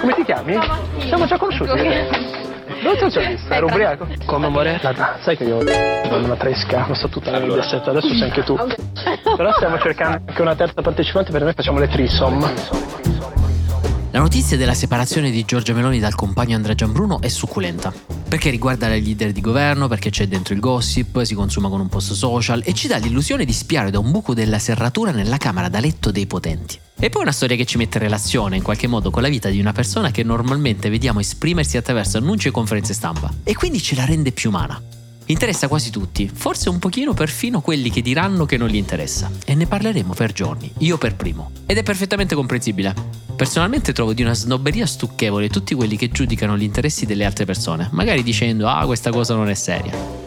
Come ti chiami? Siamo già conosciuti. Dove ti ho già visto? Ero ubriaco? Come amore? Guarda, sai che io non una tresca, non so tutta la allora. mediaset, adesso sei anche tu. Però stiamo cercando anche una terza partecipante per noi facciamo le trisom. La notizia della separazione di Giorgia Meloni dal compagno Andrea Giambruno è succulenta. Perché riguarda le leader di governo, perché c'è dentro il gossip, si consuma con un post social e ci dà l'illusione di spiare da un buco della serratura nella camera da letto dei potenti. E poi una storia che ci mette in relazione in qualche modo con la vita di una persona che normalmente vediamo esprimersi attraverso annunci e conferenze stampa. E quindi ce la rende più umana. Interessa quasi tutti, forse un pochino perfino quelli che diranno che non gli interessa. E ne parleremo per giorni, io per primo. Ed è perfettamente comprensibile. Personalmente trovo di una snobberia stucchevole tutti quelli che giudicano gli interessi delle altre persone, magari dicendo ah questa cosa non è seria.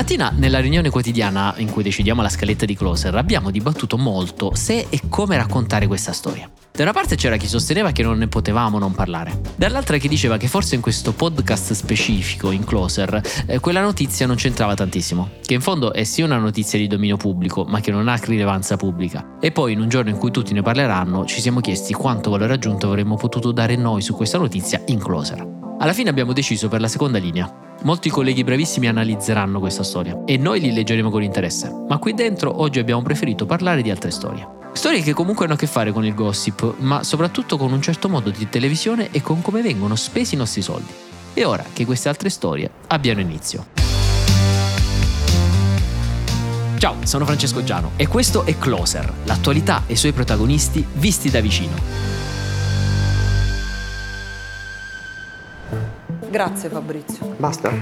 Questa mattina, nella riunione quotidiana in cui decidiamo la scaletta di Closer, abbiamo dibattuto molto se e come raccontare questa storia. Da una parte c'era chi sosteneva che non ne potevamo non parlare, dall'altra chi diceva che forse in questo podcast specifico, in Closer, eh, quella notizia non c'entrava tantissimo, che in fondo è sì una notizia di dominio pubblico, ma che non ha rilevanza pubblica. E poi in un giorno in cui tutti ne parleranno ci siamo chiesti quanto valore aggiunto avremmo potuto dare noi su questa notizia in Closer. Alla fine abbiamo deciso per la seconda linea. Molti colleghi bravissimi analizzeranno questa storia e noi li leggeremo con interesse, ma qui dentro oggi abbiamo preferito parlare di altre storie. Storie che comunque hanno a che fare con il gossip, ma soprattutto con un certo modo di televisione e con come vengono spesi i nostri soldi. È ora che queste altre storie abbiano inizio. Ciao, sono Francesco Giano e questo è Closer, l'attualità e i suoi protagonisti visti da vicino. Grazie Fabrizio. Basta?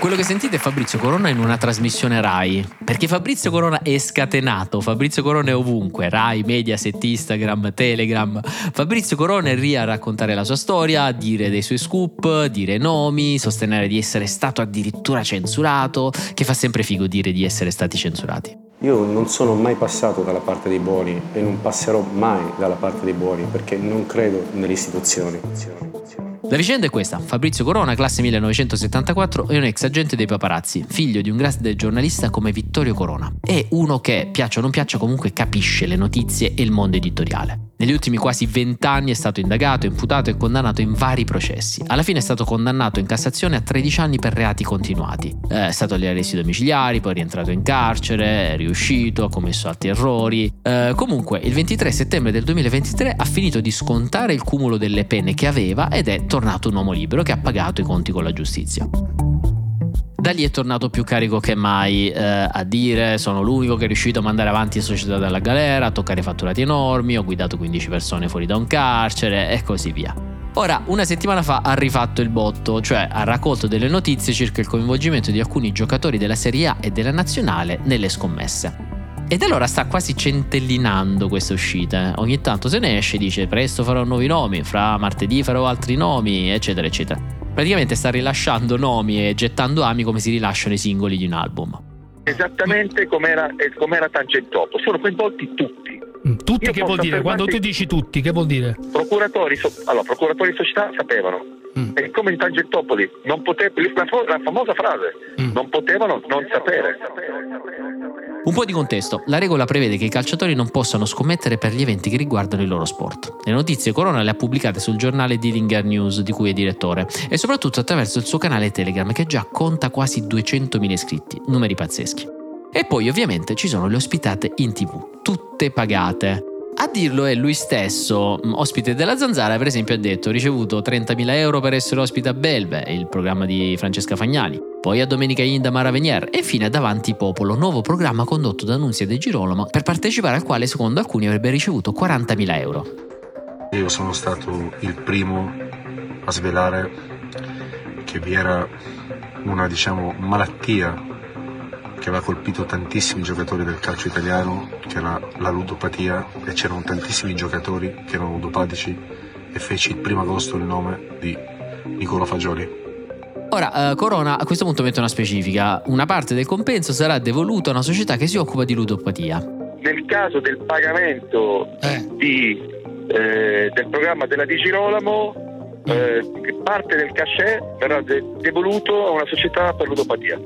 Quello che sentite è Fabrizio Corona in una trasmissione Rai, perché Fabrizio Corona è scatenato, Fabrizio Corona è ovunque, Rai, Mediaset, Instagram, Telegram. Fabrizio Corona è lì a raccontare la sua storia, a dire dei suoi scoop, dire nomi, sostenere di essere stato addirittura censurato, che fa sempre figo dire di essere stati censurati. Io non sono mai passato dalla parte dei buoni e non passerò mai dalla parte dei buoni perché non credo nelle istituzioni. La vicenda è questa. Fabrizio Corona, classe 1974, è un ex agente dei paparazzi, figlio di un grande giornalista come Vittorio Corona. È uno che, piaccia o non piaccia, comunque capisce le notizie e il mondo editoriale. Negli ultimi quasi vent'anni è stato indagato, imputato e condannato in vari processi. Alla fine è stato condannato in Cassazione a 13 anni per reati continuati. È stato agli arresti domiciliari, poi è rientrato in carcere, è riuscito, ha commesso altri errori. Eh, comunque, il 23 settembre del 2023 ha finito di scontare il cumulo delle pene che aveva ed è tornato un uomo libero che ha pagato i conti con la giustizia. Da lì è tornato più carico che mai eh, a dire sono l'unico che è riuscito a mandare avanti la società dalla galera, a toccare fatturati enormi, ho guidato 15 persone fuori da un carcere e così via. Ora, una settimana fa ha rifatto il botto, cioè ha raccolto delle notizie circa il coinvolgimento di alcuni giocatori della Serie A e della Nazionale nelle scommesse. Ed allora sta quasi centellinando queste uscite. Ogni tanto se ne esce e dice presto farò nuovi nomi, fra martedì farò altri nomi, eccetera, eccetera praticamente sta rilasciando nomi e gettando ami come si rilasciano i singoli di un album. Esattamente come era, come era Tangentoppo, sono coinvolti tutti. Mm, tutti Io che vuol dire? Quando tu dici tutti, che vuol dire? Procuratori, so, allora, procuratori di società sapevano. Mm. E come in Tangentopoli, non pote- la, la, famosa frase, mm. non potevano non sapere. Un po' di contesto. La regola prevede che i calciatori non possano scommettere per gli eventi che riguardano il loro sport. Le notizie Corona le ha pubblicate sul giornale Dillinger News, di cui è direttore, e soprattutto attraverso il suo canale Telegram, che già conta quasi 200.000 iscritti, numeri pazzeschi. E poi ovviamente ci sono le ospitate in tv, tutte pagate. A dirlo è lui stesso, mm, ospite della Zanzara, per esempio ha detto ho ricevuto 30.000 euro per essere ospite a Belve, il programma di Francesca Fagnani, poi a Domenica Inda Mara Venier e infine a Davanti Popolo, nuovo programma condotto da Nunzia De Girolamo per partecipare al quale secondo alcuni avrebbe ricevuto 40.000 euro. Io sono stato il primo a svelare che vi era una diciamo, malattia che aveva colpito tantissimi giocatori del calcio italiano, che era la ludopatia, e c'erano tantissimi giocatori che erano ludopatici e feci il primo agosto il nome di Nicola Fagioli. Ora, eh, Corona a questo punto mette una specifica. Una parte del compenso sarà devoluto a una società che si occupa di ludopatia. Nel caso del pagamento eh. di, eh, del programma della Di Girolamo, eh, parte del cachet verrà de- devoluto a una società per ludopatia.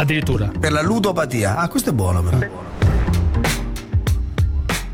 Addirittura. Per la ludopatia. Ah, questo è buono però.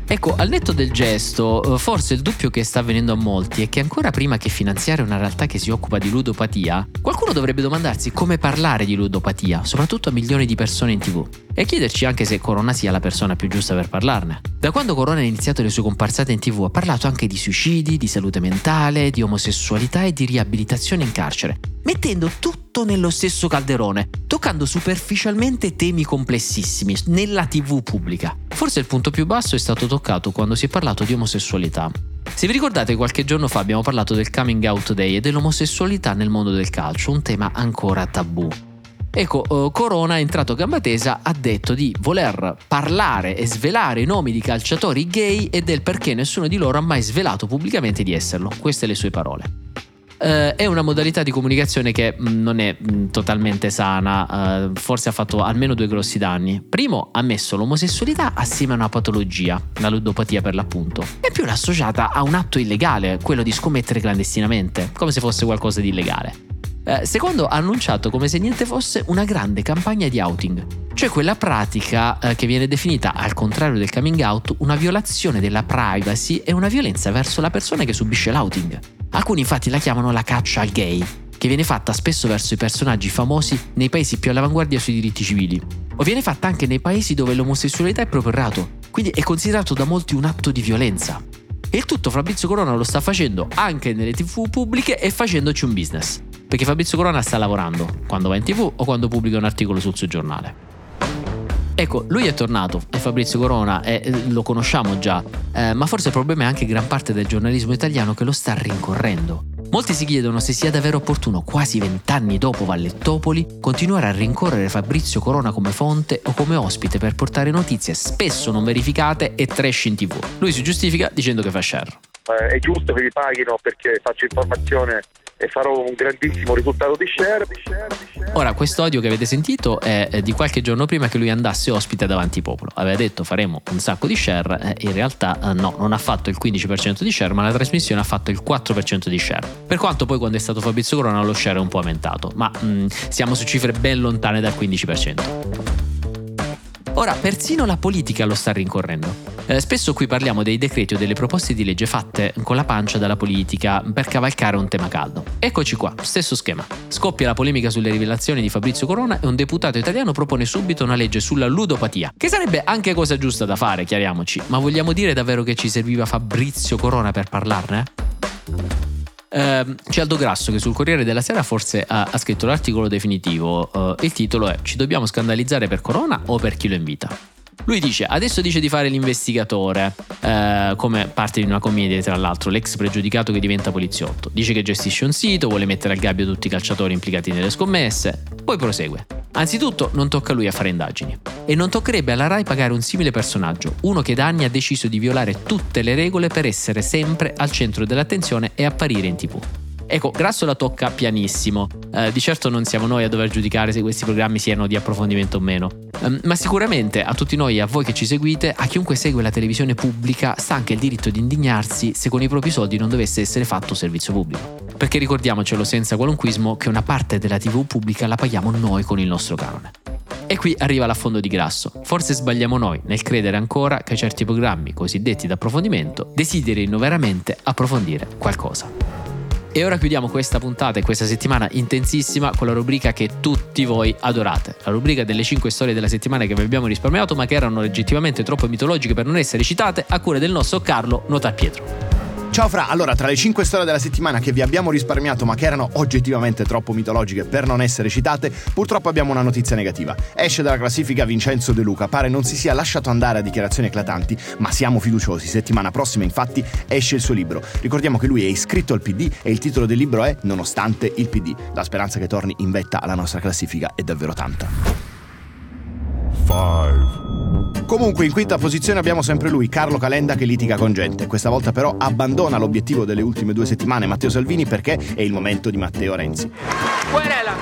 Ecco, al netto del gesto, eh, forse il dubbio che sta avvenendo a molti è che ancora prima che finanziare una realtà che si occupa di ludopatia, qualcuno dovrebbe domandarsi come parlare di ludopatia, soprattutto a milioni di persone in tv, e chiederci anche se Corona sia la persona più giusta per parlarne. Da quando Corona ha iniziato le sue comparsate in tv ha parlato anche di suicidi, di salute mentale, di omosessualità e di riabilitazione in carcere, mettendo tutto nello stesso calderone, toccando superficialmente temi complessissimi nella tv pubblica. Forse il punto più basso è stato toccato quando si è parlato di omosessualità. Se vi ricordate qualche giorno fa abbiamo parlato del coming out day e dell'omosessualità nel mondo del calcio, un tema ancora tabù. Ecco, uh, Corona, entrato a gamba tesa, ha detto di voler parlare e svelare i nomi di calciatori gay e del perché nessuno di loro ha mai svelato pubblicamente di esserlo. Queste le sue parole. Uh, è una modalità di comunicazione che mm, non è mh, mm, totalmente sana, uh, forse ha fatto almeno due grossi danni. Primo, ha messo l'omosessualità assieme a una patologia, la ludopatia per l'appunto, e più l'ha associata a un atto illegale, quello di scommettere clandestinamente, come se fosse qualcosa di illegale. Uh, secondo, ha annunciato come se niente fosse una grande campagna di outing, cioè quella pratica che viene definita, al contrario del coming out, una violazione della privacy e una violenza verso la persona che subisce l'outing. Alcuni infatti la chiamano la caccia al gay, che viene fatta spesso verso i personaggi famosi nei paesi più all'avanguardia sui diritti civili, o viene fatta anche nei paesi dove l'omosessualità è proprio reato, quindi è considerato da molti un atto di violenza. E il tutto Fabrizio Corona lo sta facendo anche nelle tv pubbliche e facendoci un business. Perché Fabrizio Corona sta lavorando quando va in tv o quando pubblica un articolo sul suo giornale. Ecco, lui è tornato, è Fabrizio Corona, e eh, lo conosciamo già, eh, ma forse il problema è anche gran parte del giornalismo italiano che lo sta rincorrendo. Molti si chiedono se sia davvero opportuno, quasi vent'anni dopo Vallettopoli, continuare a rincorrere Fabrizio Corona come fonte o come ospite per portare notizie spesso non verificate e trash in tv. Lui si giustifica dicendo che fa share. Eh, è giusto che mi paghino perché faccio informazione e farò un grandissimo risultato di share, di share, di share. Ora, questo audio che avete sentito è di qualche giorno prima che lui andasse ospite davanti popolo. Aveva detto faremo un sacco di share, in realtà eh, no, non ha fatto il 15% di share, ma la trasmissione ha fatto il 4% di share. Per quanto poi quando è stato Fabrizio Corona lo share è un po' aumentato, ma mh, mm, siamo su cifre ben lontane dal 15%. Ora, persino la politica lo sta rincorrendo. Eh, spesso qui parliamo dei decreti o delle proposte di legge fatte con la pancia dalla politica per cavalcare un tema caldo. Eccoci qua, stesso schema. Scoppia la polemica sulle rivelazioni di Fabrizio Corona e un deputato italiano propone subito una legge sulla ludopatia, che sarebbe anche cosa giusta da fare, chiariamoci, ma vogliamo dire davvero che ci serviva Fabrizio Corona per parlarne? Eh, c'è Aldo Grasso che sul Corriere della Sera forse ha, ha scritto l'articolo definitivo. Uh, il titolo è Ci dobbiamo scandalizzare per Corona o per chi lo invita? Lui dice, adesso dice di fare l'investigatore, eh, come parte di una commedia tra l'altro, l'ex pregiudicato che diventa poliziotto. Dice che gestisce un sito, vuole mettere al gabbio tutti i calciatori implicati nelle scommesse, poi prosegue. Anzitutto non tocca a lui a fare indagini. E non toccherebbe alla RAI pagare un simile personaggio, uno che da anni ha deciso di violare tutte le regole per essere sempre al centro dell'attenzione e apparire in tv. Ecco, Grasso la tocca pianissimo. Eh, di certo non siamo noi a dover giudicare se questi programmi siano di approfondimento o meno. Um, ma sicuramente a tutti noi e a voi che ci seguite, a chiunque segue la televisione pubblica, sta anche il diritto di indignarsi se con i propri soldi non dovesse essere fatto servizio pubblico. Perché ricordiamocelo senza qualunquismo che una parte della TV pubblica la paghiamo noi con il nostro canone. E qui arriva l'affondo di grasso. Forse sbagliamo noi nel credere ancora che certi programmi cosiddetti d'approfondimento desiderino veramente approfondire qualcosa. E ora chiudiamo questa puntata e questa settimana intensissima con la rubrica che tutti voi adorate. La rubrica delle 5 storie della settimana che vi abbiamo risparmiato ma che erano legittimamente troppo mitologiche per non essere citate a cura del nostro Carlo Nota Pietro. Ciao Fra, allora tra le 5 storie della settimana che vi abbiamo risparmiato ma che erano oggettivamente troppo mitologiche per non essere citate, purtroppo abbiamo una notizia negativa. Esce dalla classifica Vincenzo De Luca, pare non si sia lasciato andare a dichiarazioni eclatanti, ma siamo fiduciosi, settimana prossima infatti esce il suo libro. Ricordiamo che lui è iscritto al PD e il titolo del libro è Nonostante il PD. La speranza che torni in vetta alla nostra classifica è davvero tanta. 5 Comunque in quinta posizione abbiamo sempre lui, Carlo Calenda che litiga con gente. Questa volta però abbandona l'obiettivo delle ultime due settimane Matteo Salvini perché è il momento di Matteo Renzi. Querela!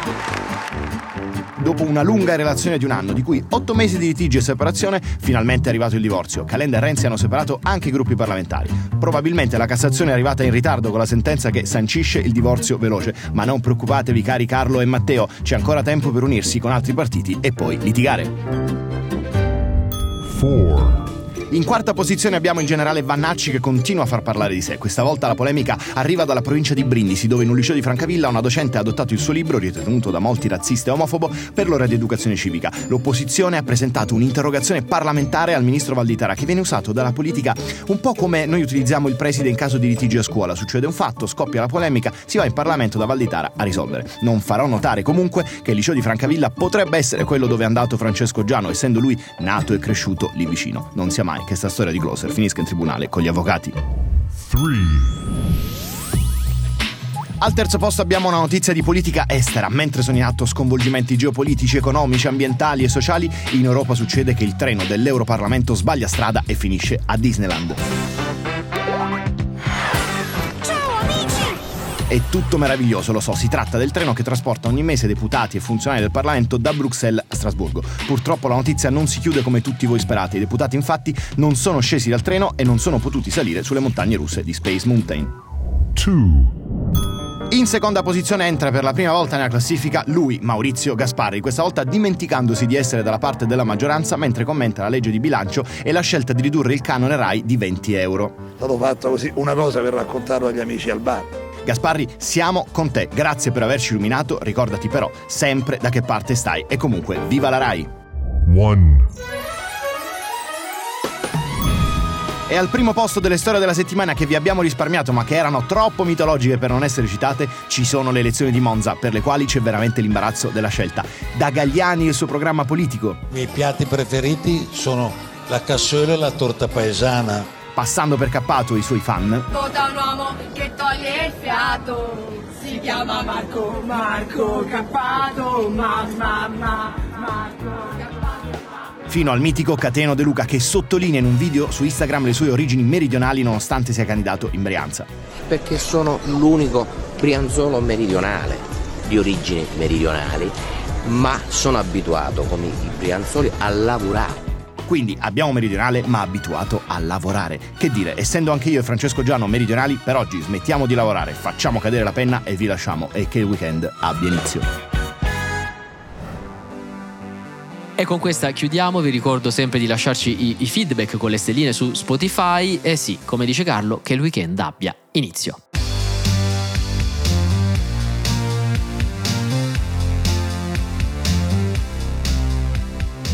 Dopo una lunga relazione di un anno, di cui otto mesi di litigi e separazione, finalmente è arrivato il divorzio. Calenda e Renzi hanno separato anche i gruppi parlamentari. Probabilmente la Cassazione è arrivata in ritardo con la sentenza che sancisce il divorzio veloce, ma non preoccupatevi cari Carlo e Matteo, c'è ancora tempo per unirsi con altri partiti e poi litigare. 4. In quarta posizione abbiamo il generale Vannacci che continua a far parlare di sé. Questa volta la polemica arriva dalla provincia di Brindisi, dove in un liceo di Francavilla una docente ha adottato il suo libro, ritenuto da molti razzista e omofobo, per l'ora di educazione civica. L'opposizione ha presentato un'interrogazione parlamentare al ministro Valditara che viene usato dalla politica un po' come noi utilizziamo il preside in caso di litigi a scuola. Succede un fatto, scoppia la polemica, si va in Parlamento da Valditara a risolvere. Non farò notare comunque che il liceo di Francavilla potrebbe essere quello dove è andato Francesco Giano, essendo lui nato e cresciuto lì vicino. Non sia mai che sta storia di Gloser finisca in tribunale con gli avvocati. 3. Al terzo posto abbiamo una notizia di politica estera. Mentre sono in atto sconvolgimenti geopolitici, economici, ambientali e sociali, in Europa succede che il treno dell'Europarlamento sbaglia strada e finisce a Disneyland. È tutto meraviglioso, lo so, si tratta del treno che trasporta ogni mese deputati e funzionari del Parlamento da Bruxelles a Strasburgo. Purtroppo la notizia non si chiude come tutti voi sperate, i deputati infatti non sono scesi dal treno e non sono potuti salire sulle montagne russe di Space Mountain. 2. In seconda posizione entra per la prima volta nella classifica lui, Maurizio Gasparri, questa volta dimenticandosi di essere dalla parte della maggioranza mentre commenta la legge di bilancio e la scelta di ridurre il canone RAI di 20 euro. È stato fatto così, una cosa per raccontarlo agli amici al bar. Gasparri, siamo con te, grazie per averci illuminato, ricordati però sempre da che parte stai e comunque viva la RAI! One. E al primo posto delle storie della settimana che vi abbiamo risparmiato ma che erano troppo mitologiche per non essere citate, ci sono le elezioni di Monza, per le quali c'è veramente l'imbarazzo della scelta. Da Gagliani e il suo programma politico. I miei piatti preferiti sono la cassola e la torta paesana. Passando per cappato i suoi fan. Vota un uomo che toglie il fiato. Si chiama Marco, Marco Cappato, mamma, mamma, Marco Cappato fino al mitico Cateno De Luca che sottolinea in un video su Instagram le sue origini meridionali nonostante sia candidato in Brianza. Perché sono l'unico brianzolo meridionale di origini meridionali, ma sono abituato come i brianzoli a lavorare. Quindi abbiamo meridionale ma abituato a lavorare. Che dire, essendo anche io e Francesco Giano meridionali, per oggi smettiamo di lavorare, facciamo cadere la penna e vi lasciamo e che il weekend abbia inizio. E con questa chiudiamo, vi ricordo sempre di lasciarci i, i feedback con le stelline su Spotify e sì, come dice Carlo, che il weekend abbia inizio.